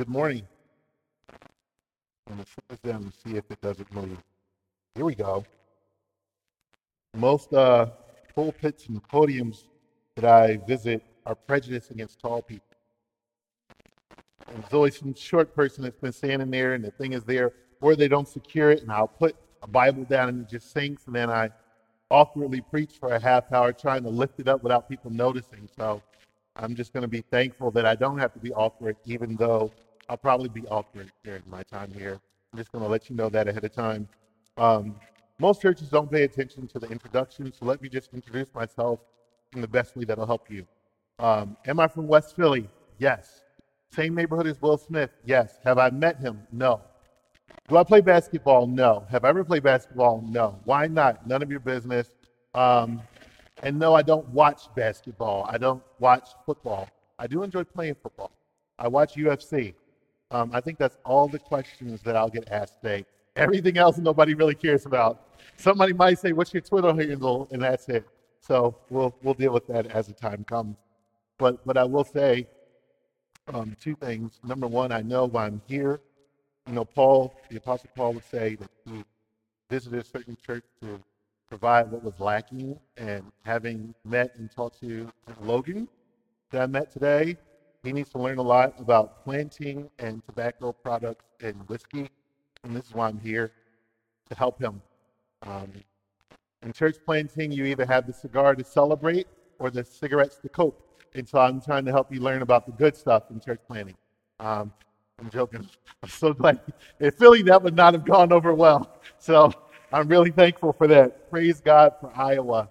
Good morning. To flip this down and see if it doesn't move. Here we go. Most uh, pulpits and podiums that I visit are prejudiced against tall people. And there's always some short person that's been standing there and the thing is there, or they don't secure it, and I'll put a Bible down and it just sinks, and then I awkwardly preach for a half hour trying to lift it up without people noticing. So I'm just going to be thankful that I don't have to be awkward, even though I'll probably be awkward during my time here. I'm just going to let you know that ahead of time. Um, most churches don't pay attention to the introduction, so let me just introduce myself in the best way that'll help you. Um, am I from West Philly? Yes. Same neighborhood as Will Smith? Yes. Have I met him? No. Do I play basketball? No. Have I ever played basketball? No. Why not? None of your business. Um, and no, I don't watch basketball. I don't watch football. I do enjoy playing football. I watch UFC. Um, I think that's all the questions that I'll get asked today. Everything else nobody really cares about. Somebody might say, "What's your Twitter handle?" and that's it. So we'll we'll deal with that as the time comes. But but I will say um, two things. Number one, I know why I'm here. You know, Paul, the Apostle Paul would say that he visited a certain church to provide what was lacking. And having met and talked to Logan that I met today, he needs to learn a lot about planting and tobacco products and whiskey. And this is why I'm here to help him. Um, in church planting, you either have the cigar to celebrate or the cigarettes to cope. And so I'm trying to help you learn about the good stuff in church planting. Um, I'm joking. I'm so glad. In Philly, that would not have gone over well. So I'm really thankful for that. Praise God for Iowa.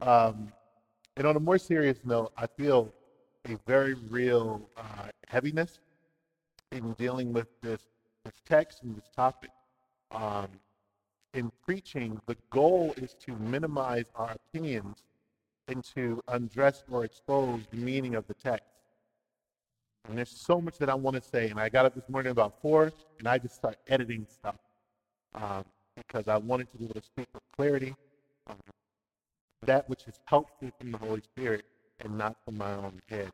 Um, and on a more serious note, I feel a very real uh, heaviness in dealing with this, this text and this topic. Um, in preaching, the goal is to minimize our opinions and to undress or expose the meaning of the text. And there's so much that I want to say, and I got up this morning about four, and I just start editing stuff. Um, because I wanted to be able to speak with clarity, um, that which is helpful from the Holy Spirit and not from my own head.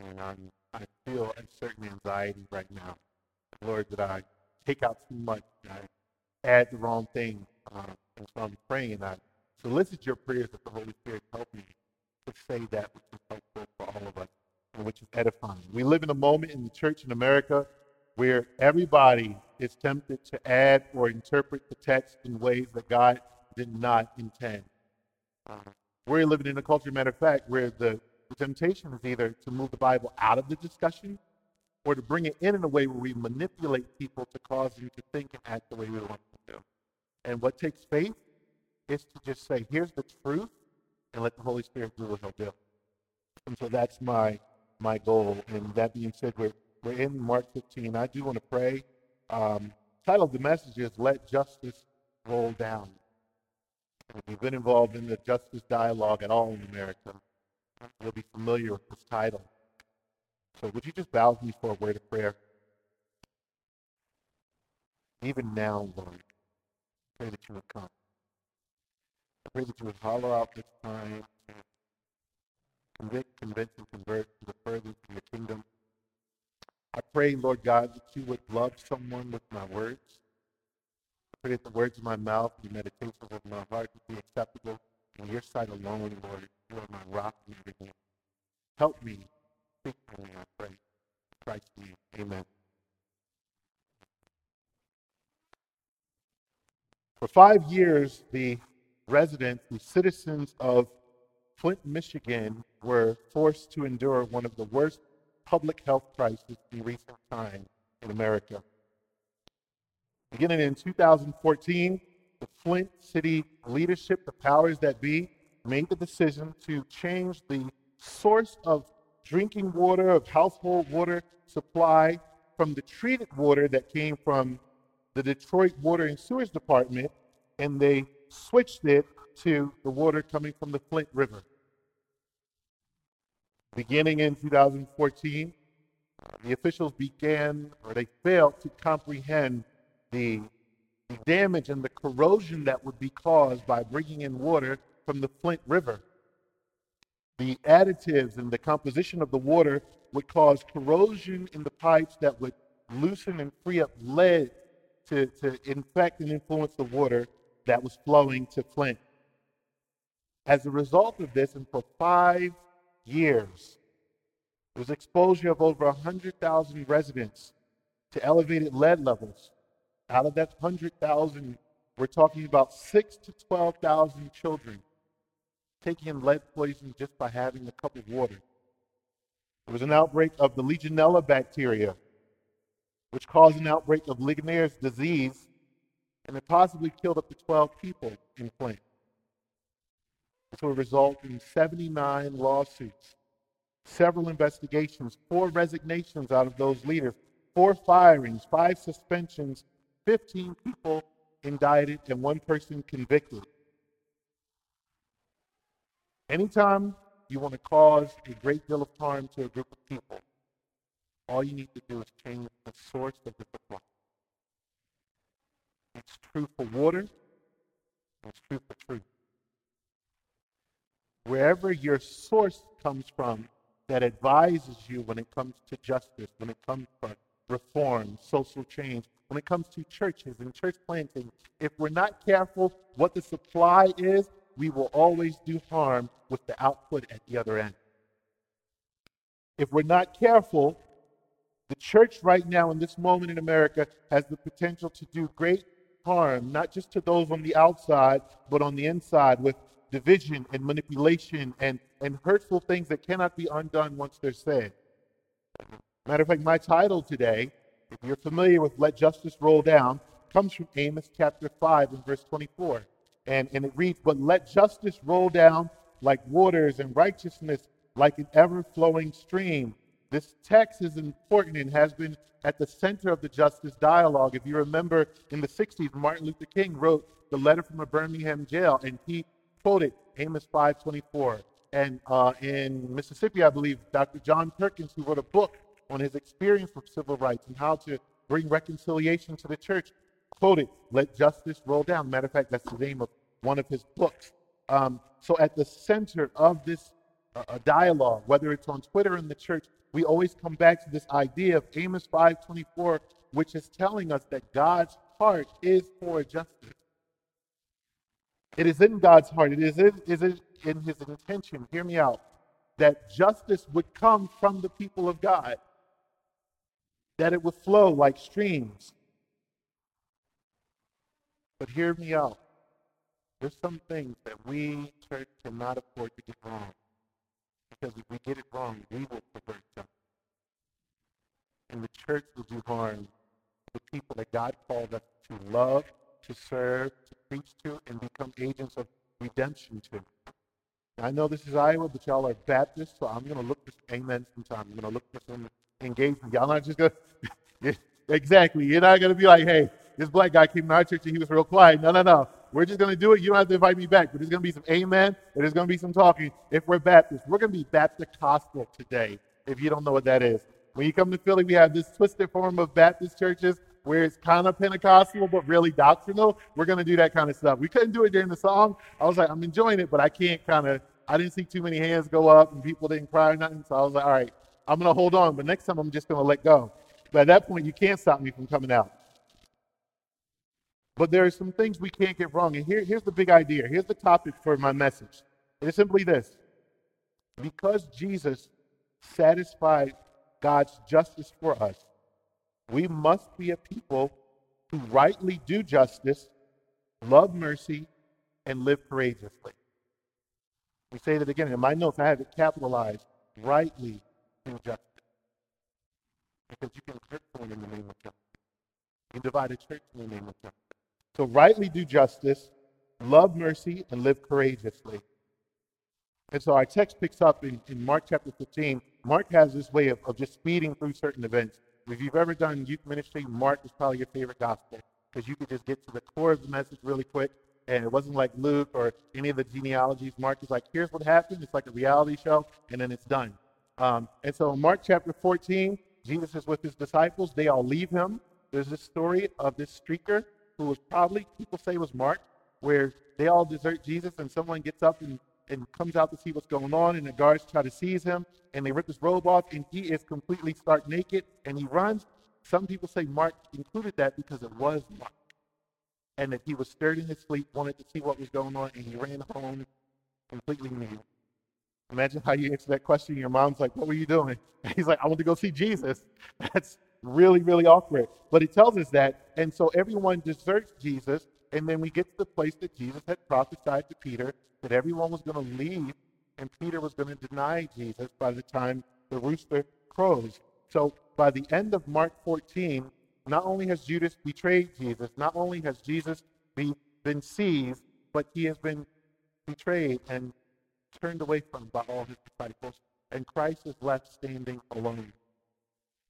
And I'm, I feel a certain anxiety right now. Lord, that I take out too much, I add the wrong thing. Um, and so I'm praying, I solicit your prayers that the Holy Spirit help me to say that which is helpful for all of us and which is edifying. We live in a moment in the church in America where everybody is tempted to add or interpret the text in ways that God did not intend. We're living in a culture, matter of fact, where the, the temptation is either to move the Bible out of the discussion or to bring it in in a way where we manipulate people to cause you to think and act the way we want them to. And what takes faith is to just say, here's the truth, and let the Holy Spirit do what he'll do. And so that's my my goal. And that being said, we're we're in Mark 15. I do want to pray. Um, title of the message is Let Justice Roll Down. If you've been involved in the justice dialogue at all in America, you'll be familiar with this title. So would you just bow with me for a word of prayer? Even now, Lord, I pray that you would come. I pray that you would hollow out this time convict, convince, and convert to the furthest of your kingdom. I pray, Lord God, that you would love someone with my words. Pray the words of my mouth and the meditations of my heart be acceptable in your sight alone, Lord. You are my rock and everything. Help me. Speak to me, I pray. Christ's name. Amen. For five years, the residents, the citizens of Flint, Michigan, were forced to endure one of the worst public health crises in recent times in America. Beginning in 2014, the Flint City leadership, the powers that be, made the decision to change the source of drinking water, of household water supply from the treated water that came from the Detroit Water and Sewage Department, and they switched it to the water coming from the Flint River. Beginning in 2014, the officials began, or they failed to comprehend the, damage and the corrosion that would be caused by bringing in water from the Flint River. the additives and the composition of the water would cause corrosion in the pipes that would loosen and free up lead to, to infect and influence the water that was flowing to Flint. As a result of this, and for five years, there was exposure of over 100,000 residents to elevated lead levels. Out of that 100,000, we're talking about six to 12,000 children taking in lead poisoning just by having a cup of water. There was an outbreak of the Legionella bacteria, which caused an outbreak of Legionnaire's disease, and it possibly killed up to 12 people in Flint. This will result in 79 lawsuits, several investigations, four resignations out of those leaders, four firings, five suspensions, 15 people indicted, and one person convicted. Anytime you want to cause a great deal of harm to a group of people, all you need to do is change the source of the supply. It's true for water, it's true for truth. Wherever your source comes from that advises you when it comes to justice, when it comes to reform, social change, when it comes to churches and church planting, if we're not careful what the supply is, we will always do harm with the output at the other end. If we're not careful, the church right now in this moment in America has the potential to do great harm, not just to those on the outside, but on the inside with division and manipulation and, and hurtful things that cannot be undone once they're said. Matter of fact, my title today, if you're familiar with Let Justice Roll Down, comes from Amos chapter 5 and verse 24. And, and it reads, But let justice roll down like waters and righteousness like an ever flowing stream. This text is important and has been at the center of the justice dialogue. If you remember in the 60s, Martin Luther King wrote the letter from a Birmingham jail, and he quoted Amos 5:24. And uh, in Mississippi, I believe Dr. John Perkins, who wrote a book on his experience with civil rights and how to bring reconciliation to the church, quoted, Let justice roll down. Matter of fact, that's the name of one of his books. Um, so at the center of this uh, dialogue, whether it's on Twitter or in the church, we always come back to this idea of Amos 5:24, which is telling us that God's heart is for justice. It is in God's heart. It is in, is in His intention. Hear me out. That justice would come from the people of God. That it would flow like streams. But hear me out. There's some things that we, church, cannot afford to get wrong. Because if we get it wrong, we will pervert them. And the church will do harm to the people that God called us to love, to serve, to preach to, and become agents of redemption to. Now, I know this is Iowa, but y'all are Baptists, so I'm going to look for amen sometime. I'm going to look for some engagement. Y'all not just to, exactly. You're not to be like, hey, this black guy came to our church and he was real quiet. No, no, no. We're just to do it. You don't have to invite me back, but there's to be some amen there's to be some talking. If we're Baptist, we're to be Baptist Gospel today, if you don't know what that is. When you come to Philly, we have this twisted form of Baptist churches where it's kind of Pentecostal, but really doctrinal. We're to do that kind of stuff. We couldn't do it during the song. I was like, I'm enjoying it, but I can't kind of, I didn't see too many hands go up and people didn't cry or nothing. So I was like, all right, I'm going to hold on, but next time I'm just going to let go. But at that point, you can't stop me from coming out. But there are some things we can't get wrong. And here, here's the big idea. Here's the topic for my message. It is simply this because Jesus satisfied God's justice for us, we must be a people who rightly do justice, love mercy, and live courageously. We say that again. In my notes, I have it capitalized rightly do justice. Because you can hurt in the name of justice. You divide a church in the name of justice. So rightly do justice, love mercy, and live courageously. And so our text picks up in, in Mark chapter 15. Mark has this way of, of just speeding through certain events. If you've ever done youth ministry, Mark is probably your favorite gospel because you could just get to the core of the message really quick. And it wasn't like Luke or any of the genealogies. Mark is like, here's what happened. It's like a reality show, and then it's done. Um, and so, Mark chapter 14, Jesus is with his disciples. They all leave him. There's this story of this streaker who was probably, people say was Mark, where they all desert Jesus and someone gets up and and comes out to see what's going on, and the guards try to seize him, and they rip his robe off, and he is completely stark naked, and he runs. Some people say Mark included that because it was Mark, and that he was stirred in his sleep, wanted to see what was going on, and he ran home completely nude. Imagine how you answer that question. Your mom's like, What were you doing? He's like, I want to go see Jesus. That's really, really awkward. But he tells us that. And so everyone deserts Jesus. And then we get to the place that Jesus had prophesied to Peter that everyone was going to leave and Peter was going to deny Jesus by the time the rooster crows. So by the end of Mark 14, not only has Judas betrayed Jesus, not only has Jesus be, been seized, but he has been betrayed and turned away from by all his disciples, and Christ is left standing alone.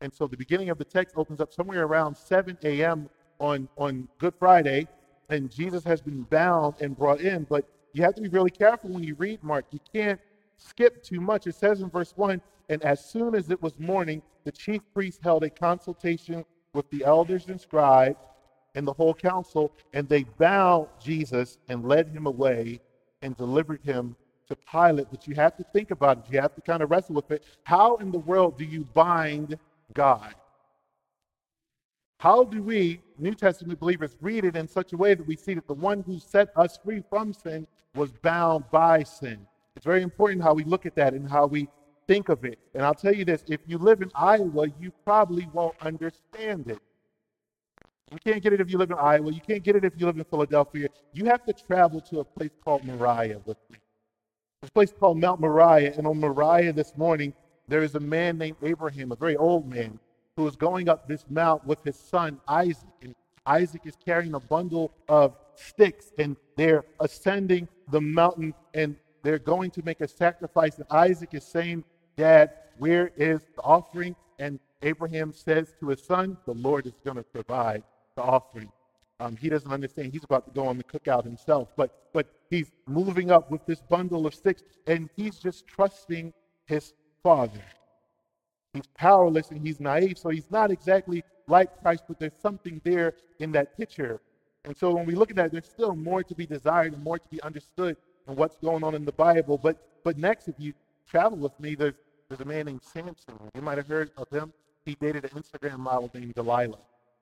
And so the beginning of the text opens up somewhere around 7 a.m. on, on Good Friday, and Jesus has been bound and brought in. But you have to be really careful when you read Mark. You can't skip too much. It says in verse 1 And as soon as it was morning, the chief priests held a consultation with the elders and scribes and the whole council, and they bound Jesus and led him away and delivered him to Pilate. But you have to think about it. You have to kind of wrestle with it. How in the world do you bind God? How do we, New Testament believers, read it in such a way that we see that the one who set us free from sin was bound by sin? It's very important how we look at that and how we think of it. And I'll tell you this if you live in Iowa, you probably won't understand it. You can't get it if you live in Iowa. You can't get it if you live in Philadelphia. You have to travel to a place called Moriah with me. This place called Mount Moriah. And on Moriah this morning, there is a man named Abraham, a very old man, who is going up this mount with his son Isaac. And Isaac is carrying a bundle of sticks, and they're ascending the mountain, and they're going to make a sacrifice. And Isaac is saying, Dad, where is the offering? And Abraham says to his son, The Lord is going to provide the offering. Um, he doesn't understand. He's about to go on the cookout himself, but but he's moving up with this bundle of sticks, and he's just trusting his father. He's powerless and he's naive, so he's not exactly like Christ, but there's something there in that picture. And so when we look at that, there's still more to be desired and more to be understood in what's going on in the Bible. But but next, if you travel with me, there's there's a man named Samson. You might have heard of him. He dated an Instagram model named Delilah.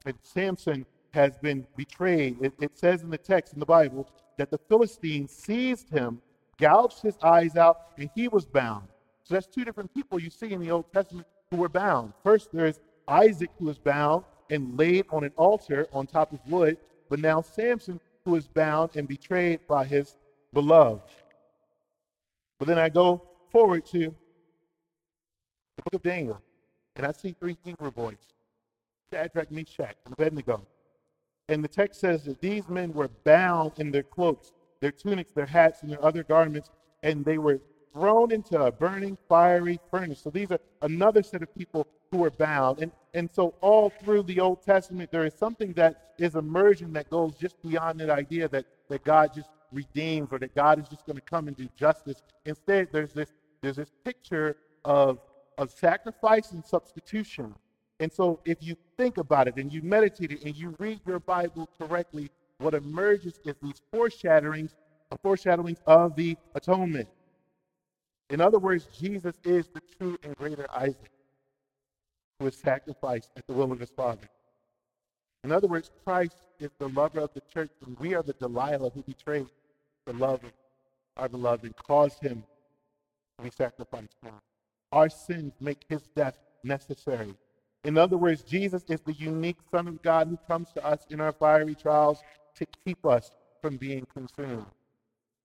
And Samson has been betrayed. It, it says in the text in the Bible that the Philistines seized him, gouged his eyes out, and he was bound. So that's two different people you see in the Old Testament who were bound. First, there's Isaac who was bound and laid on an altar on top of wood, but now Samson who is bound and betrayed by his beloved. But then I go forward to the book of Daniel, and I see three Hebrew boys, Shadrach, Meshach, and Abednego. And the text says that these men were bound in their cloaks, their tunics, their hats, and their other garments, and they were thrown into a burning fiery furnace. So these are another set of people who were bound. And, and so all through the Old Testament, there is something that is emerging that goes just beyond that idea that, that God just redeems or that God is just going to come and do justice. Instead, there's this, there's this picture of, of sacrifice and substitution and so, if you think about it and you meditate it and you read your Bible correctly, what emerges is these foreshadowings, foreshadowings of the atonement. In other words, Jesus is the true and greater Isaac who is sacrificed at the will of his Father. In other words, Christ is the lover of the church, and we are the Delilah who betrayed the love of our beloved and caused him to be sacrificed. Our sins make his death necessary in other words, Jesus is the unique Son of God who comes to us in our fiery trials to keep us from being consumed.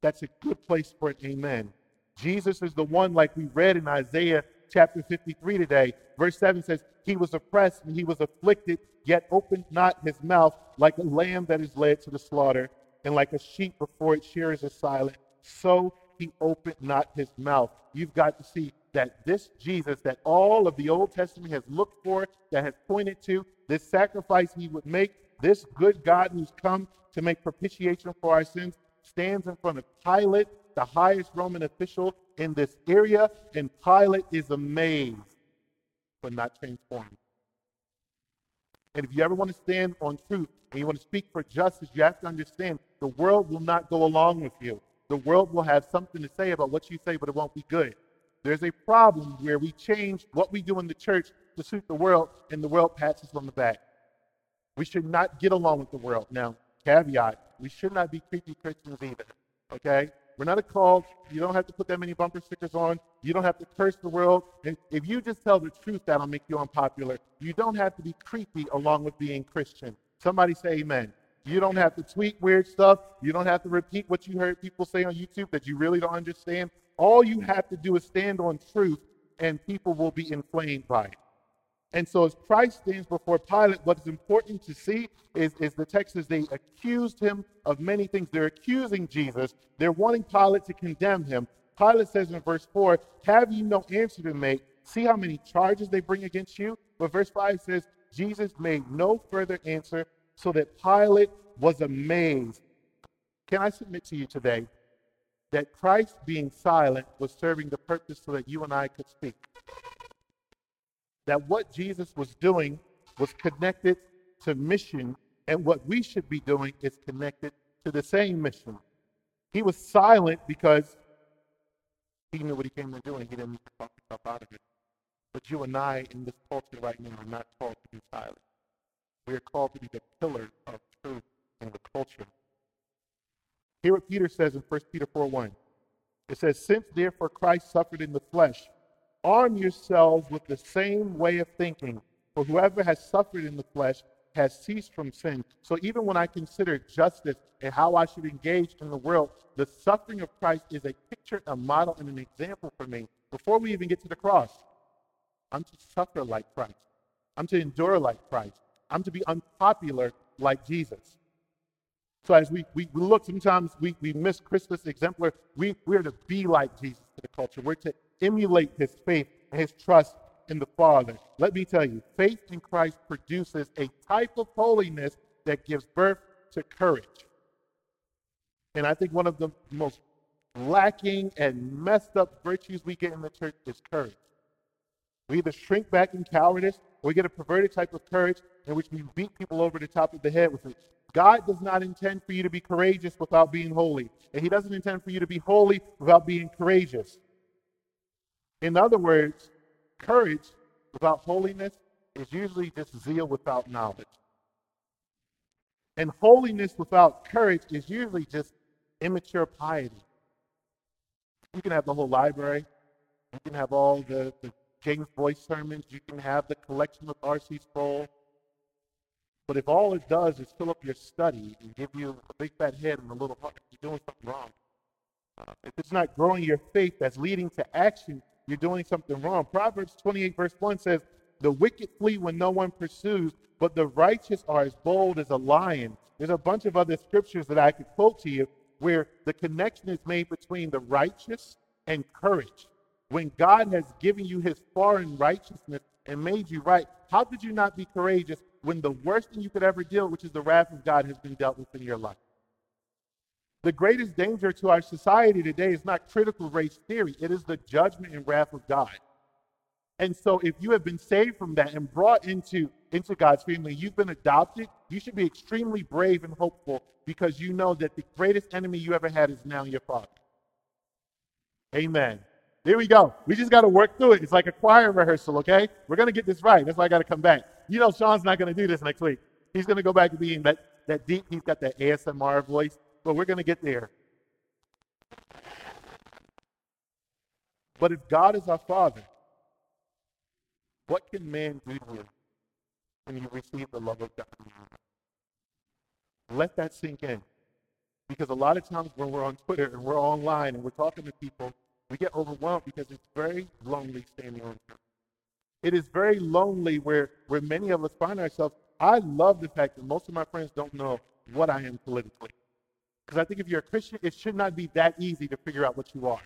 That's a good place for an amen. Jesus is the one, like we read in Isaiah chapter 53 today. Verse 7 says, He was oppressed and he was afflicted, yet opened not his mouth, like a lamb that is led to the slaughter, and like a sheep before its shearers is silent. So he opened not his mouth. You've got to see that this Jesus that all of the Old Testament has looked for, that has pointed to, this sacrifice he would make, this good God who's come to make propitiation for our sins, stands in front of Pilate, the highest Roman official in this area, and Pilate is amazed but not transformed. And if you ever want to stand on truth and you want to speak for justice, you have to understand the world will not go along with you. the world will have something to say about what you say, but it won't be good. There's a problem where we change what we do in the church to suit the world, and the world pats us on the back. We should not get along with the world. Now, caveat, we should not be creepy Christians either. Okay? We're not a cult. You don't have to put that many bumper stickers on. You don't have to curse the world. And if you just tell the truth, that'll make you unpopular. You don't have to be creepy along with being Christian. Somebody say amen. You don't have to tweet weird stuff. You don't have to repeat what you heard people say on YouTube that you really don't understand. All you have to do is stand on truth, and people will be inflamed by it. And so, as Christ stands before Pilate, what is important to see is, is the text says they accused him of many things. They're accusing Jesus. They're wanting Pilate to condemn him. Pilate says in verse 4, Have you no answer to make? See how many charges they bring against you? But verse 5 says, Jesus made no further answer, so that Pilate was amazed. Can I submit to you today that Christ being silent was serving the purpose so that you and I could speak? that what Jesus was doing was connected to mission, and what we should be doing is connected to the same mission. He was silent because he knew what he came to do, and he didn't need to talk himself out of it. But you and I, in this culture right now, are not called to be silent. We are called to be the pillars of truth in the culture. Hear what Peter says in 1 Peter 4 1. It says, Since therefore Christ suffered in the flesh, Arm yourselves with the same way of thinking, for whoever has suffered in the flesh has ceased from sin. So even when I consider justice and how I should engage in the world, the suffering of Christ is a picture, a model, and an example for me. Before we even get to the cross, I'm to suffer like Christ. I'm to endure like Christ. I'm to be unpopular like Jesus. So as we, we, look, sometimes we, we miss Christmas exemplar. We, we're to be like Jesus to the culture. We're to emulate his faith and his trust in the Father. Let me tell you, faith in Christ produces a type of holiness that gives birth to courage. And I think one of the most lacking and messed up virtues we get in the church is courage. We either shrink back in cowardice or we get a perverted type of courage in which we beat people over the top of the head with it. God does not intend for you to be courageous without being holy. And He doesn't intend for you to be holy without being courageous. In other words, courage without holiness is usually just zeal without knowledge. And holiness without courage is usually just immature piety. You can have the whole library, you can have all the, the James Boice sermons, you can have the collection of R.C. Sproul. But if all it does is fill up your study and give you a big fat head and a little heart, you're doing something wrong. Uh, if it's not growing your faith that's leading to action, you're doing something wrong. Proverbs 28, verse 1 says, The wicked flee when no one pursues, but the righteous are as bold as a lion. There's a bunch of other scriptures that I could quote to you where the connection is made between the righteous and courage. When God has given you his foreign righteousness and made you right, how could you not be courageous when the worst thing you could ever deal, with, which is the wrath of God, has been dealt with in your life? The greatest danger to our society today is not critical race theory, it is the judgment and wrath of God. And so, if you have been saved from that and brought into, into God's family, you've been adopted, you should be extremely brave and hopeful because you know that the greatest enemy you ever had is now your father. Amen. There we go. We just got to work through it. It's like a choir rehearsal, okay? We're going to get this right. That's why I got to come back. You know, Sean's not going to do this next week. He's going to go back to being that, that deep, he's got that ASMR voice but we're going to get there. But if God is our Father, what can man do to you when you receive the love of God? Let that sink in. Because a lot of times when we're on Twitter and we're online and we're talking to people, we get overwhelmed because it's very lonely standing on Twitter. It is very lonely where, where many of us find ourselves. I love the fact that most of my friends don't know what I am politically. Because I think if you're a Christian, it should not be that easy to figure out what you are.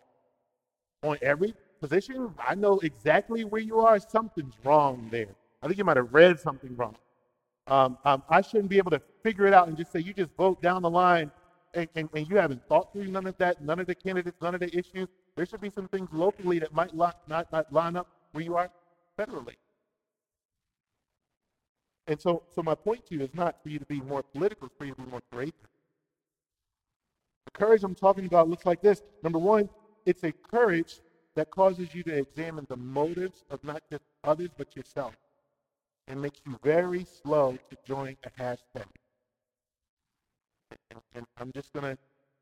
On every position, I know exactly where you are. Something's wrong there. I think you might have read something wrong. Um, um, I shouldn't be able to figure it out and just say, you just vote down the line and, and, and, you haven't thought through none of that, none of the candidates, none of the issues. There should be some things locally that might not, not line up where you are federally. And so, so my point to you is not for you to be more political, for you to be more courageous The courage I'm talking about looks like this. Number one, it's a courage that causes you to examine the motives of not just others, but yourself. And makes you very slow to join a hashtag. And, and I'm just going to,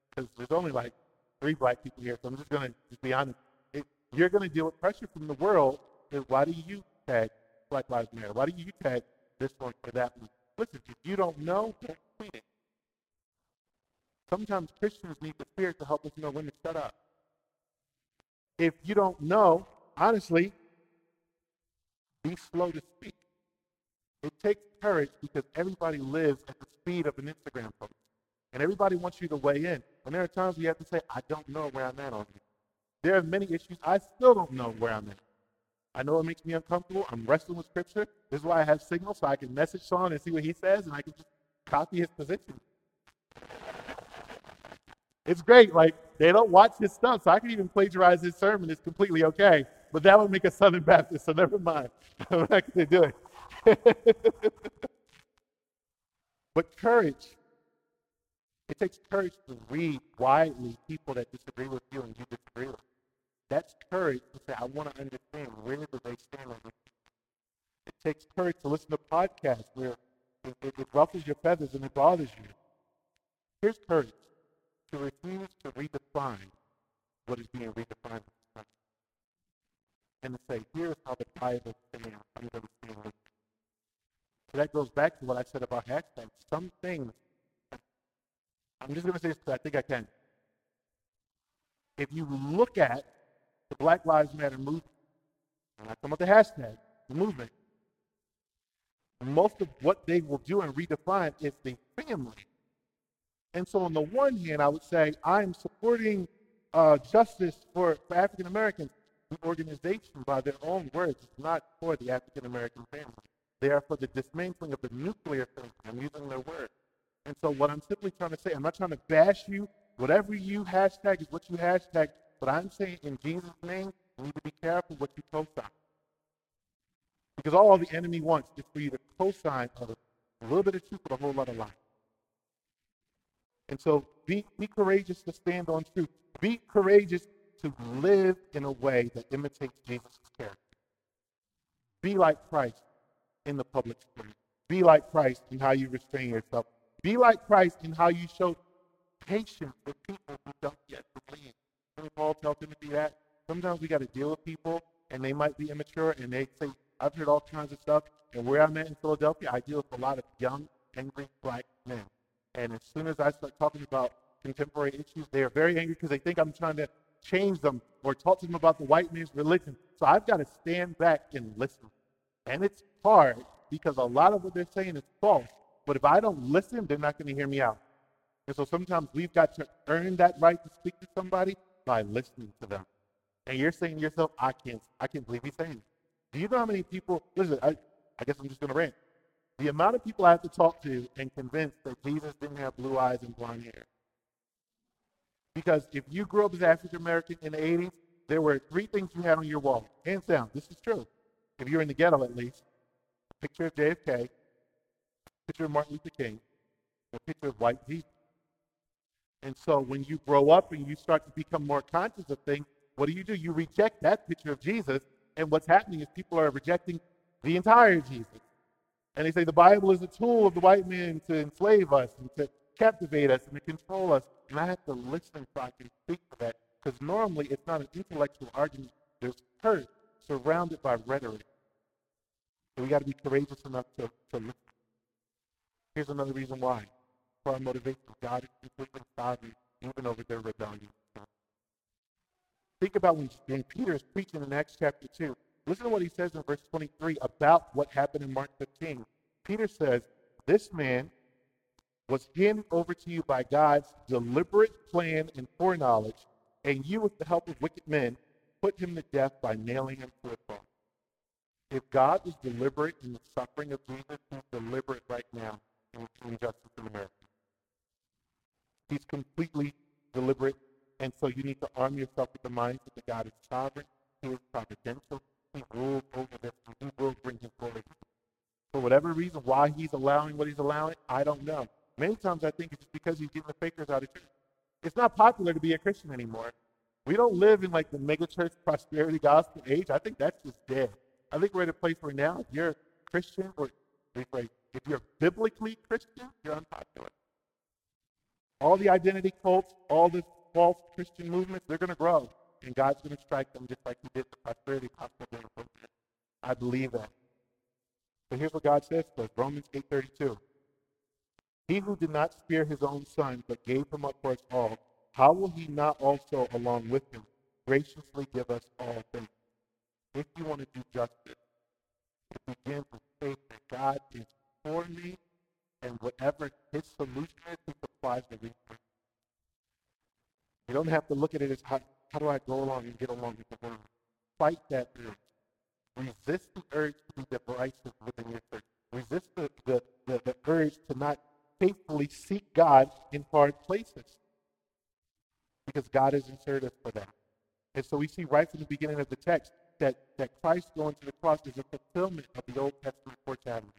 because there's only like three black people here, so I'm just going to just be honest. It, you're going to deal with pressure from the world. Why do you tag Black Lives Matter? Why do you tag this one or that one? Listen, if you don't know, don't tweet it. Sometimes Christians need the Spirit to help us know when to shut up. If you don't know, honestly, be slow to speak. It takes courage because everybody lives at the speed of an Instagram post. And everybody wants you to weigh in. And there are times you have to say, I don't know where I'm at on this. There are many issues I still don't know where I'm at. I know it makes me uncomfortable. I'm wrestling with scripture. This is why I have signal so I can message Sean and see what he says and I can just copy his position. It's great. Like they don't watch his stuff, so I can even plagiarize his sermon. It's completely okay. But that would make a Southern Baptist, so never mind. I'm not going to do it. but courage. It takes courage to read widely people that disagree with you and you disagree with. That's courage to say, I want to understand where do they stand on this. It takes courage to listen to podcasts where it, it, it ruffles your feathers and it bothers you. Here's courage to refuse to redefine what is being redefined and to say, here's how the Bible stands. Stand. So that goes back to what I said about hashtags. Some things, I'm just going to say this because I think I can. If you look at the Black Lives Matter movement, and I come up the hashtag, the movement, most of what they will do and redefine is the family and so, on the one hand, I would say I'm supporting uh, justice for, for African Americans. The organization, by their own words, is not for the African American family. They are for the dismantling of the nuclear family. I'm using their words. And so, what I'm simply trying to say, I'm not trying to bash you. Whatever you hashtag is what you hashtag. But I'm saying, in Jesus' name, you need to be careful what you co-sign. Because all the enemy wants is for you to co-sign a little bit of truth with a whole lot of lies. And so be, be courageous to stand on truth. Be courageous to live in a way that imitates Jesus' character. Be like Christ in the public square. Be like Christ in how you restrain yourself. Be like Christ in how you show patience with people who don't yet believe. Paul tell Timothy that? Sometimes we got to deal with people and they might be immature and they say, I've heard all kinds of stuff. And where I'm at in Philadelphia, I deal with a lot of young, angry black men. And as soon as I start talking about contemporary issues, they are very angry because they think I'm trying to change them or talk to them about the white man's religion. So I've got to stand back and listen. And it's hard because a lot of what they're saying is false. But if I don't listen, they're not going to hear me out. And so sometimes we've got to earn that right to speak to somebody by listening to them. And you're saying to yourself, I can't, I can't believe he's saying. Do you know how many people? Listen, I, I guess I'm just going to rant. The amount of people I have to talk to and convince that Jesus didn't have blue eyes and blonde hair. Because if you grew up as African American in the 80s, there were three things you had on your wall. Hands down, this is true. If you're in the ghetto at least, a picture of JFK, a picture of Martin Luther King, a picture of white Jesus. And so when you grow up and you start to become more conscious of things, what do you do? You reject that picture of Jesus, and what's happening is people are rejecting the entire Jesus. And they say the Bible is a tool of the white man to enslave us and to captivate us and to control us. And I have to listen so I can speak to that. Because normally it's not an intellectual argument. There's hurt surrounded by rhetoric. So we got to be courageous enough to, to listen. Here's another reason why. For our motivation, God is completely sovereign even over their rebellion. Think about when, when Peter is preaching in Acts chapter 2. Listen to what he says in verse 23 about what happened in Mark 15. Peter says, This man was handed over to you by God's deliberate plan and foreknowledge, and you, with the help of wicked men, put him to death by nailing him to a cross. If God was deliberate in the suffering of Jesus, he's deliberate right now in injustice in America. He's completely deliberate, and so you need to arm yourself with the mindset that God is sovereign, He is providential, he rules over this, he will bring his glory. For whatever reason, why he's allowing what he's allowing, I don't know. Many times I think it's just because he's getting the fakers out of church. It's not popular to be a Christian anymore. We don't live in like the megachurch prosperity gospel age. I think that's just dead. I think we're at a place where now, if you're Christian or if you're biblically Christian, you're unpopular. All the identity cults, all the false Christian movements, they're going to grow. And God's going to strike them just like he did the prosperity gospel I believe that. But here's what God says to us Romans 8.32. He who did not spare his own son, but gave him up for us all, how will he not also, along with him, graciously give us all things? If you want to do justice, it begins with faith that God is for me, and whatever his solution is, he supplies the resources. You don't have to look at it as how, how do I go along and get along with the world. Fight that urge. Resist the urge to be divisive within your church. Resist the, the, the, the urge to not faithfully seek God in hard places. Because God has inserted us for that. And so we see right from the beginning of the text that, that Christ going to the cross is a fulfillment of the Old Testament foretelling.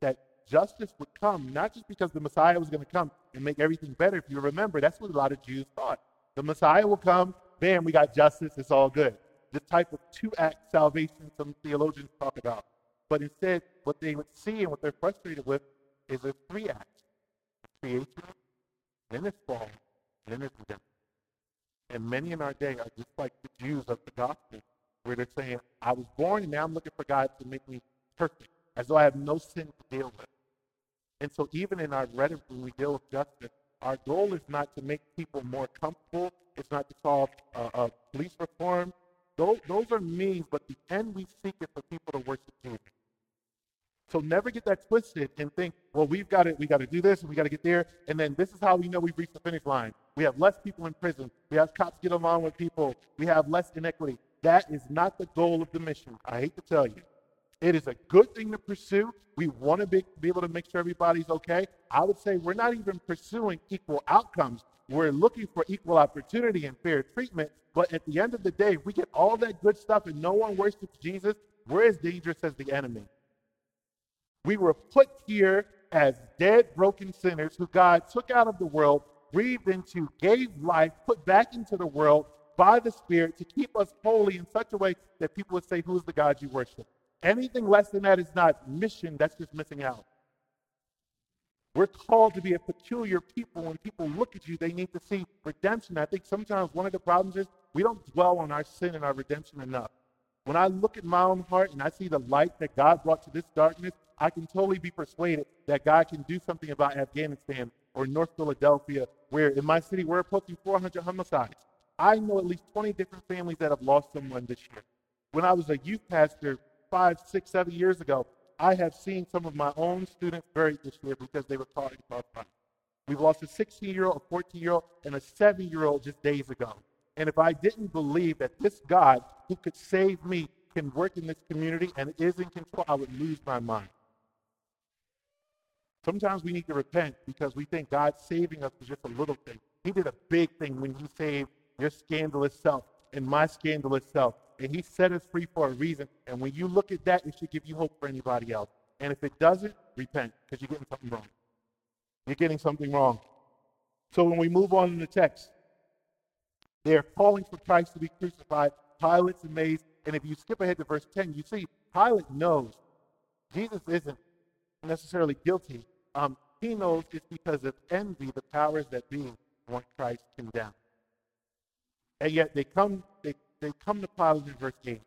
That justice would come, not just because the Messiah was going to come and make everything better. If you remember, that's what a lot of Jews thought. The Messiah will come, bam, we got justice, it's all good. This type of two act salvation some theologians talk about. But instead, what they would see and what they're frustrated with is a three act creation, then it's fall, then it's redemption. And many in our day are just like the Jews of the gospel, where they're saying, I was born and now I'm looking for God to make me perfect, as though I have no sin to deal with. And so, even in our rhetoric, when we deal with justice, our goal is not to make people more comfortable. It's not to solve uh, uh, police reform. Those, those are means, but the end we seek is for people to worship Jesus. So never get that twisted and think, well, we've got to we got to do this we got to get there, and then this is how we know we've reached the finish line. We have less people in prison. We have cops get along with people. We have less inequity. That is not the goal of the mission. I hate to tell you. It is a good thing to pursue. We want to be, be able to make sure everybody's okay. I would say we're not even pursuing equal outcomes. We're looking for equal opportunity and fair treatment. But at the end of the day, if we get all that good stuff and no one worships Jesus, we're as dangerous as the enemy. We were put here as dead, broken sinners who God took out of the world, breathed into, gave life, put back into the world by the Spirit to keep us holy in such a way that people would say, Who's the God you worship? Anything less than that is not mission, that's just missing out. We're called to be a peculiar people. When people look at you, they need to see redemption. I think sometimes one of the problems is we don't dwell on our sin and our redemption enough. When I look at my own heart and I see the light that God brought to this darkness, I can totally be persuaded that God can do something about Afghanistan or North Philadelphia, where in my city we're approaching 400 homicides. I know at least 20 different families that have lost someone this year. When I was a youth pastor five, six, seven years ago, I have seen some of my own students buried this year because they were caught in crossfire. We've lost a 16 year old, a 14 year old, and a 7 year old just days ago. And if I didn't believe that this God who could save me can work in this community and is in control, I would lose my mind. Sometimes we need to repent because we think God saving us is just a little thing. He did a big thing when He saved your scandalous self and my scandalous self. And He set us free for a reason. And when you look at that, it should give you hope for anybody else. And if it doesn't, repent because you're getting something wrong. You're getting something wrong. So when we move on in the text, they're calling for Christ to be crucified. Pilate's amazed. And if you skip ahead to verse 10, you see Pilate knows Jesus isn't necessarily guilty. Um, he knows it's because of envy the powers that be want Christ condemned. And yet they come, they, they come to Pilate in verse 8.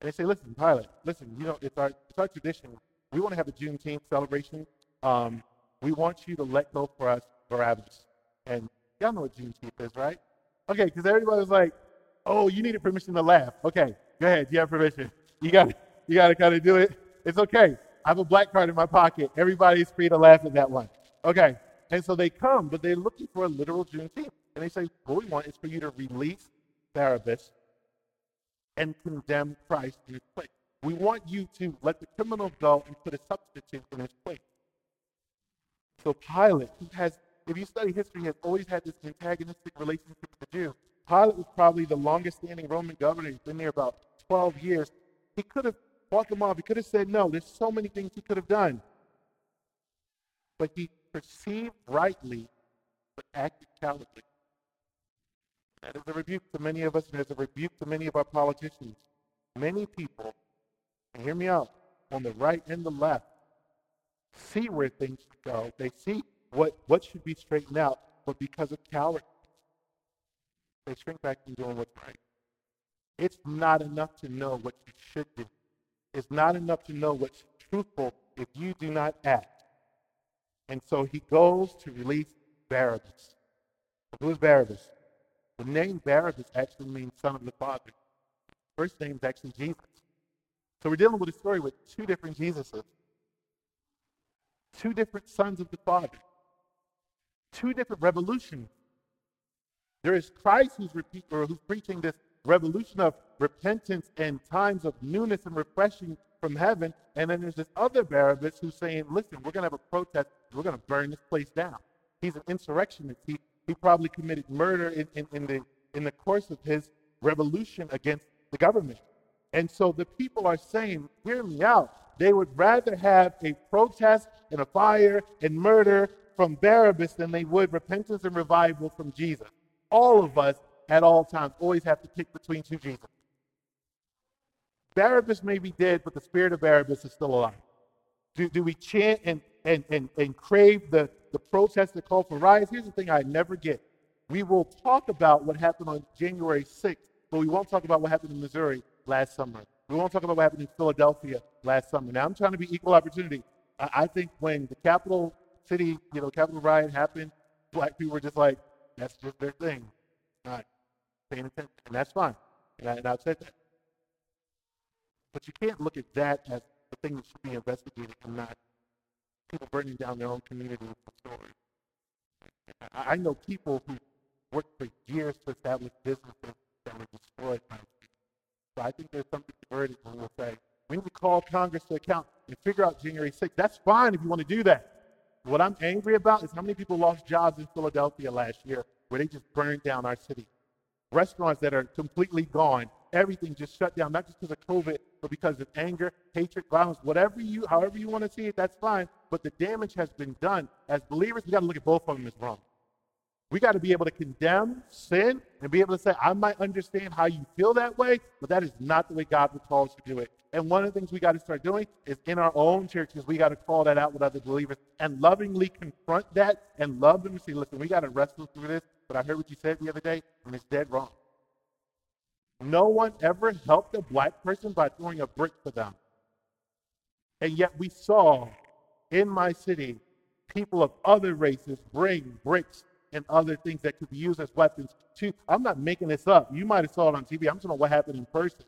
And they say, listen, Pilate, listen, you know, it's our, it's our tradition. We want to have a Juneteenth celebration. Um, we want you to let go for us Barabbas. And y'all know what Juneteenth is, right? Okay, because everybody was like, oh, you needed permission to laugh. Okay, go ahead. You have permission. You got you got to kind of do it. It's okay. I have a black card in my pocket. Everybody's free to laugh at that one. Okay. And so they come, but they're looking for a literal Juneteenth. And they say, what we want is for you to release Barabbas and condemn Christ in his place. We want you to let the criminal go and put a substitute in his place. So Pilate, who has, if you study history, has always had this antagonistic relationship with the Jews. Pilate was probably the longest standing Roman governor. He's been there about 12 years. He could have fought them off. He could have said no. There's so many things he could have done. But he perceived rightly, but acted cowardly. That is a rebuke to many of us, and it's a rebuke to many of our politicians. Many people, and hear me out, on the right and the left, see where things go. They see what, what should be straightened out, but because of cowardice, they shrink back from doing what's right. It's not enough to know what you should do. It's not enough to know what's truthful if you do not act. And so he goes to release Barabbas. Who is Barabbas? The name Barabbas actually means son of the Father. First name is actually Jesus. So we're dealing with a story with two different Jesuses, two different sons of the Father, two different revolutions. There is Christ who's, repeat, or who's preaching this revolution of repentance and times of newness and refreshing from heaven. And then there's this other Barabbas who's saying, listen, we're going to have a protest. We're going to burn this place down. He's an insurrectionist. He, he probably committed murder in, in, in, the, in the course of his revolution against the government. And so the people are saying, hear me out. They would rather have a protest and a fire and murder from Barabbas than they would repentance and revival from Jesus. All of us at all times always have to pick between two Jesus. Barabbas may be dead, but the spirit of Barabbas is still alive. Do, do we chant and, and, and, and crave the, the protests that call for riots? Here's the thing I never get. We will talk about what happened on January 6th, but we won't talk about what happened in Missouri last summer. We won't talk about what happened in Philadelphia last summer. Now, I'm trying to be equal opportunity. I, I think when the capital city, you know, Capitol riot happened, black people were just like, that's just their thing. Not paying attention. And that's fine. And, I, and I've said that. But you can't look at that as the thing that should be investigated and not people burning down their own community with stories. I, know people who worked for years to establish businesses that were destroyed by so I think there's something perverted when we'll say, we need to call Congress to account and figure out January 6th. That's fine if you want to do that. What I'm angry about is how many people lost jobs in Philadelphia last year where they just burned down our city. Restaurants that are completely gone. Everything just shut down, not just because of COVID, but because of anger, hatred, violence, whatever you, however you want to see it, that's fine. But the damage has been done. As believers, we got to look at both of them as wrong. We got to be able to condemn sin and be able to say, I might understand how you feel that way, but that is not the way God would call us to do it. And one of the things we got to start doing is in our own churches, we got to call that out with other believers and lovingly confront that and love them and say, listen, we got to wrestle through this. But I heard what you said the other day, and it's dead wrong. No one ever helped a black person by throwing a brick for them. And yet we saw in my city people of other races bring bricks and other things that could be used as weapons. To, I'm not making this up. You might have saw it on TV. I'm talking know what happened in person.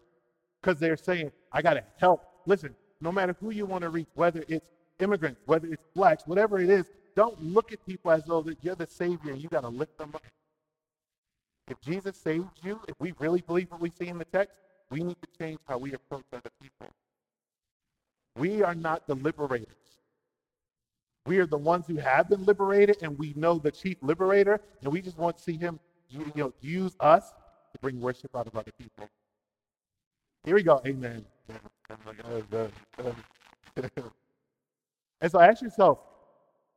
Because they're saying, I got to help. Listen, no matter who you want to reach, whether it's immigrants, whether it's blacks, whatever it is, don't look at people as though that you're the savior and you got to lift them up. If Jesus saved you, if we really believe what we see in the text, we need to change how we approach other people. We are not the liberators. We are the ones who have been liberated, and we know the chief liberator, and we just want to see him you know, use us to bring worship out of other people. Here we go. Amen. and so ask yourself,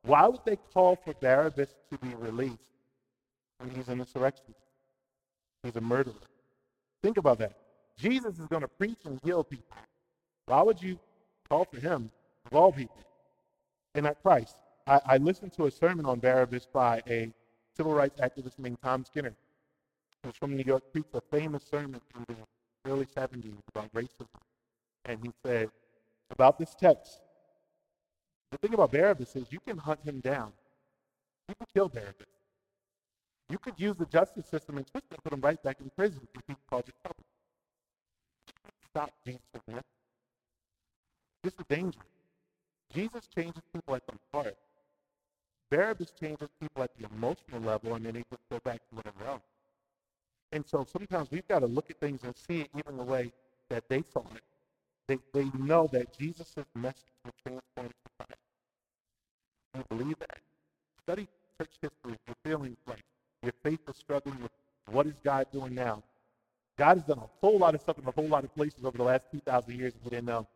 why would they call for Barabbas to be released when he's an insurrection? He's a murderer. Think about that. Jesus is going to preach and heal people. Why would you call for him of all people? And at Christ. I, I listened to a sermon on Barabbas by a civil rights activist named Tom Skinner. He was from New York, preached a famous sermon in the early 70s about racism. And he said about this text, the thing about Barabbas is you can hunt him down. You can kill Barabbas. You could use the justice system and twist and put him right back in prison if he caused trouble. Stop so This is dangerous. Jesus changes people at the heart. Barabbas changes people at the emotional level, and then they just go back to whatever else. And so sometimes we've got to look at things and see it even the way that they saw it. They, they know that Jesus' message will transform society. Do you believe that? Study church history. You're feeling like your faith is struggling with what is God doing now. God has done a whole lot of stuff in a whole lot of places over the last 2,000 years we didn't know.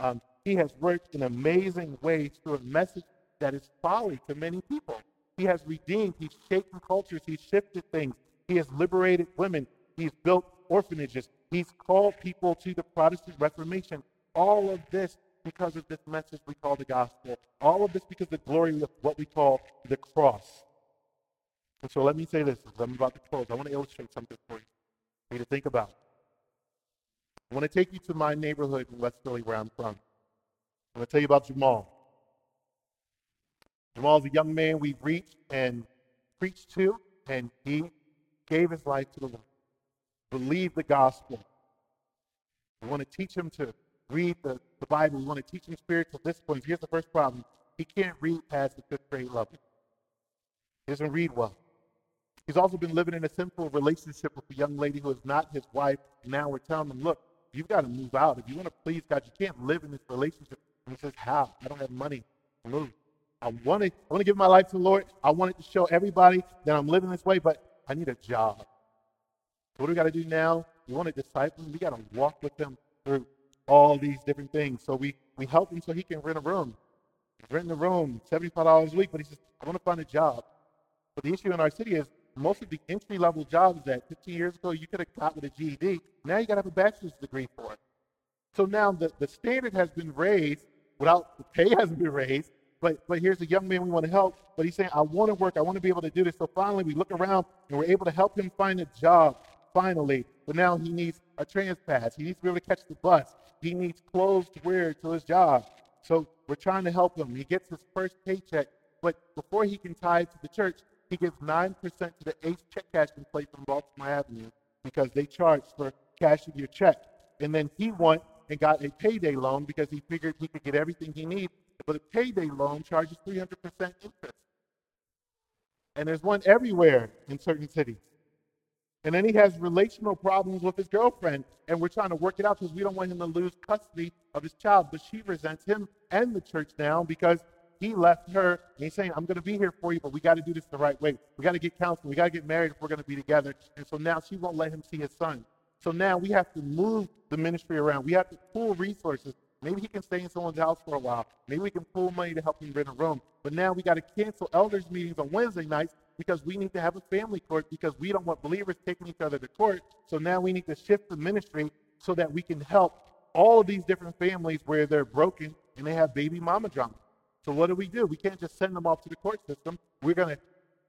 Um, he has worked in amazing ways through a message that is folly to many people. He has redeemed, he's shaken cultures, he's shifted things. He has liberated women. He's built orphanages. He's called people to the Protestant Reformation. All of this because of this message we call the gospel. All of this because of the glory of what we call the cross. And so let me say this I'm about to close. I want to illustrate something for you, for you to think about. I want to take you to my neighborhood in West Philly where I'm from. I'm going to tell you about Jamal. Jamal is a young man we reached and preached to, and he gave his life to the Lord. Believe the gospel. We want to teach him to read the, the Bible. We want to teach him spiritual disciplines. Here's the first problem he can't read past the fifth grade level, he doesn't read well. He's also been living in a sinful relationship with a young lady who is not his wife. And now we're telling him, look, you've got to move out. If you want to please God, you can't live in this relationship. And he says, how? I don't have money to move. I want to, I want to give my life to the Lord. I want it to show everybody that I'm living this way, but I need a job. What do we got to do now? We want to disciple him. We got to walk with him through all these different things. So we, we help him so he can rent a room. He's renting a room, $75 a week, but he says, I want to find a job. But the issue in our city is most of the entry level jobs that 15 years ago you could have got with a GED, now you got to have a bachelor's degree for it. So now the, the standard has been raised without the pay hasn't been raised. But, but here's a young man we want to help, but he's saying, I want to work, I want to be able to do this. So finally, we look around and we're able to help him find a job, finally. But now he needs a TransPass. He needs to be able to catch the bus. He needs clothes to wear to his job. So we're trying to help him. He gets his first paycheck, but before he can tithe to the church, he gives 9% to the Ace check cashing place on Baltimore Avenue because they charge for cashing your check. And then he went and got a payday loan because he figured he could get everything he needs. But a payday loan charges 300% interest. And there's one everywhere in certain cities. And then he has relational problems with his girlfriend, and we're trying to work it out because we don't want him to lose custody of his child. But she resents him and the church now because he left her and he's saying, I'm going to be here for you, but we got to do this the right way. We got to get counseling. We got to get married if we're going to be together. And so now she won't let him see his son. So now we have to move the ministry around. We have to pool resources. Maybe he can stay in someone's house for a while. Maybe we can pool money to help him rent a room. But now we got to cancel elders meetings on Wednesday nights because we need to have a family court because we don't want believers taking each other to court. So now we need to shift the ministry so that we can help all these different families where they're broken and they have baby mama drama. So what do we do? We can't just send them off to the court system. We're going to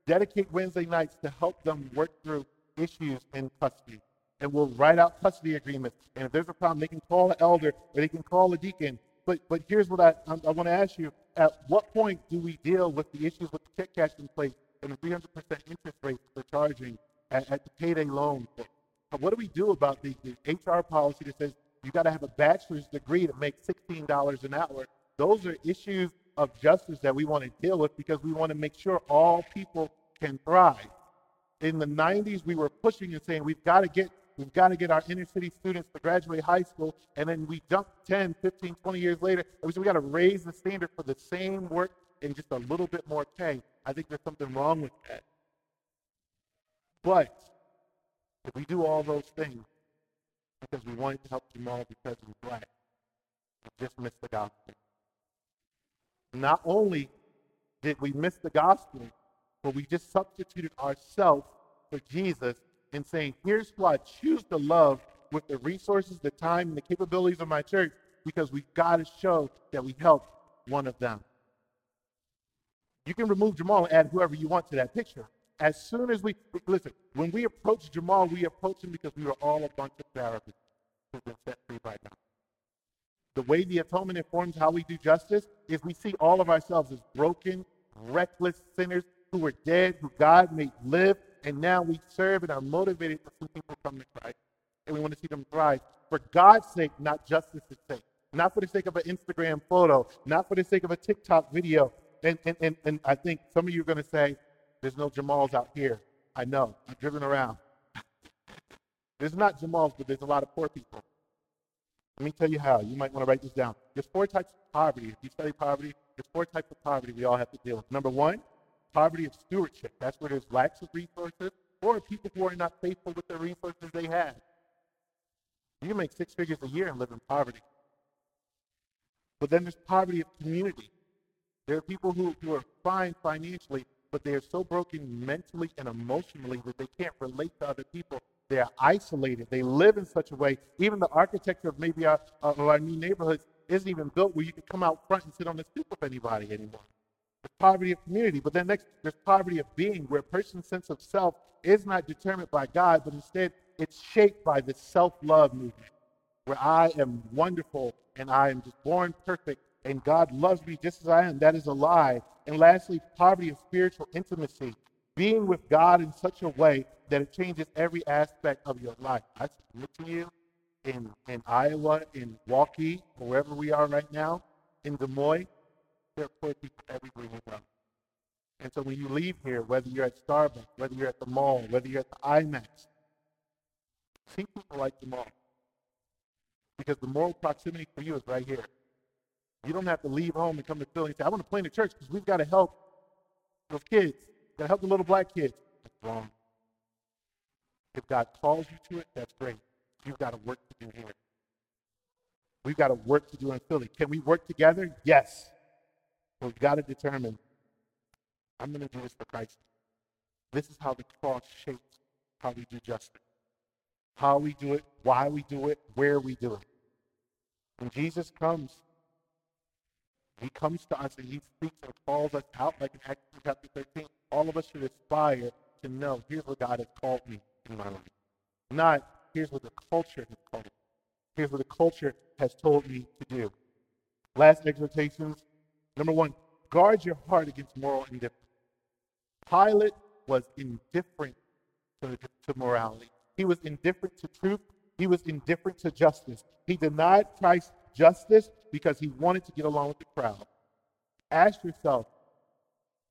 dedicate Wednesday nights to help them work through issues in custody. And we'll write out custody agreements. And if there's a problem, they can call an elder or they can call a deacon. But but here's what I I, I want to ask you: At what point do we deal with the issues with the check cashing place and the 300% interest rate they're charging at, at the payday loan? What do we do about the, the HR policy that says you got to have a bachelor's degree to make $16 an hour? Those are issues of justice that we want to deal with because we want to make sure all people can thrive. In the 90s, we were pushing and saying we've got to get we've got to get our inner city students to graduate high school, and then we jump 10, 15, 20 years later, and we said we got to raise the standard for the same work and just a little bit more pay. I think there's something wrong with that. But if we do all those things because we wanted to help Jamal because he's black, we just missed the gospel. Not only did we miss the gospel, but we just substituted ourselves for Jesus in saying, here's who I choose to love with the resources, the time, and the capabilities of my church because we've got to show that we help one of them. You can remove Jamal and add whoever you want to that picture. As soon as we, listen, when we approach Jamal, we approach him because we were all a bunch of therapists who've been set free by God. The way the atonement informs how we do justice is we see all of ourselves as broken, reckless sinners who were dead, who God made live, and now we serve and are motivated to see people come to Christ. And we want to see them thrive for God's sake, not justice's sake. Not for the sake of an Instagram photo, not for the sake of a TikTok video. And, and, and, and I think some of you are going to say, there's no Jamals out here. I know. I've driven around. there's not Jamals, but there's a lot of poor people. Let me tell you how. You might want to write this down. There's four types of poverty. If you study poverty, there's four types of poverty we all have to deal with. Number one, poverty of stewardship. That's where there's lacks of resources or people who are not faithful with the resources they have. You can make six figures a year and live in poverty. But then there's poverty of community. There are people who, who are fine financially, but they are so broken mentally and emotionally that they can't relate to other people. They are isolated. They live in such a way. Even the architecture of maybe our, of our new neighborhoods isn't even built where you can come out front and sit on the stoop with anybody anymore. Poverty of community, but then next there's poverty of being, where a person's sense of self is not determined by God, but instead it's shaped by this self-love movement, where I am wonderful and I am just born perfect and God loves me just as I am. That is a lie. And lastly, poverty of spiritual intimacy, being with God in such a way that it changes every aspect of your life. I submit to you in, in Iowa, in Waukee, wherever we are right now, in Des Moines, there are people everywhere you go. And so when you leave here, whether you're at Starbucks, whether you're at the mall, whether you're at the IMAX, see people like the mall. Because the moral proximity for you is right here. You don't have to leave home and come to Philly and say, I want to play in the church because we've got to help those kids. Got to help the little black kids. That's wrong. If God calls you to it, that's great. You've got to work to do here. We've got to work to do in Philly. Can we work together? Yes. We've got to determine I'm going to do this for Christ. This is how the cross shapes how we do justice. How we do it, why we do it, where we do it. When Jesus comes, he comes to us and he speaks and calls us out like in Acts chapter 13. All of us should aspire to know here's what God has called me in my life. Not here's what the culture has called me. Here's what the culture has told me to do. Last exhortations. Number one, guard your heart against moral indifference. Pilate was indifferent to, to morality. He was indifferent to truth. He was indifferent to justice. He denied Christ justice because he wanted to get along with the crowd. Ask yourself,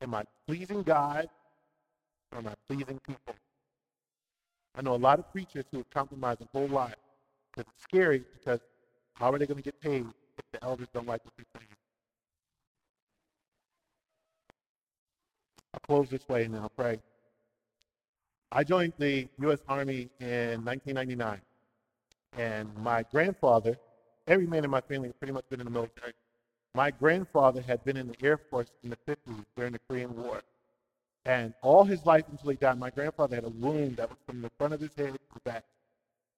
am I pleasing God or am I pleasing people? I know a lot of preachers who have compromised a whole lot because it's scary because how are they going to get paid if the elders don't like what they're saying? I'll close this way and then I'll pray. I joined the U.S. Army in 1999, and my grandfather every man in my family has pretty much been in the military. My grandfather had been in the Air Force in the 50s during the Korean War. And all his life until he died, my grandfather had a wound that was from the front of his head to the back.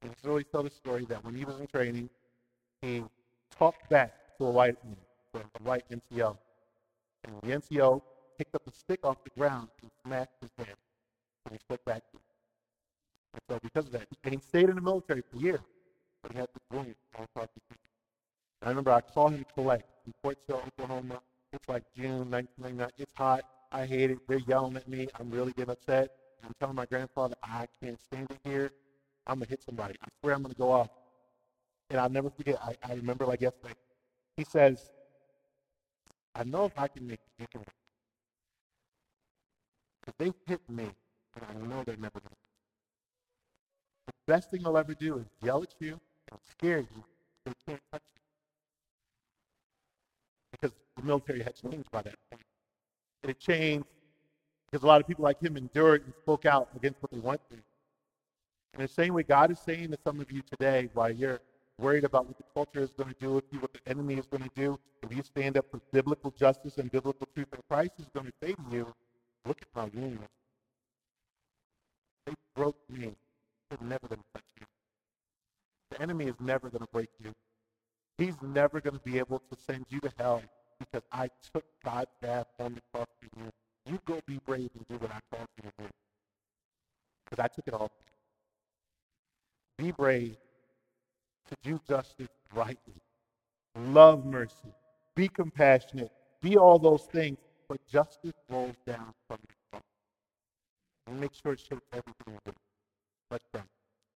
And he always told the story that when he was in training, he talked back to a white man, a white NCO. And the NCO picked up a stick off the ground and smashed his head. And he spoke back. And so because of that, and he stayed in the military for years but he had this wound I remember I saw him collect in Fort Sill, Oklahoma. It's like June 1999. It's hot. I hate it. They're yelling at me. I'm really getting upset. I'm telling my grandfather, I can't stand it here. I'm going to hit somebody. I swear I'm going to go off. And I'll never forget. I, I remember like yesterday. He says, I know if I can make. Because they hit me, and I know they're never going to. The best thing they'll ever do is yell at you and scare you they can't touch you. Because the military had changed by that point. It changed because a lot of people like him endured and spoke out against what they went through. In the same way, God is saying to some of you today, while you're worried about what the culture is going to do with you, what the enemy is going to do, if you stand up for biblical justice and biblical truth, and Christ is going to say to you, look at my wounds. They broke me. They're never going to touch you. The enemy is never going to break you. He's never going to be able to send you to hell because I took God's wrath on the cross for you. You go be brave and do what I called you to do. Because I took it all. Be brave to do justice rightly. Love mercy. Be compassionate. Be all those things. But justice rolls down from the cross. And make sure it shapes everything you do. Let's pray.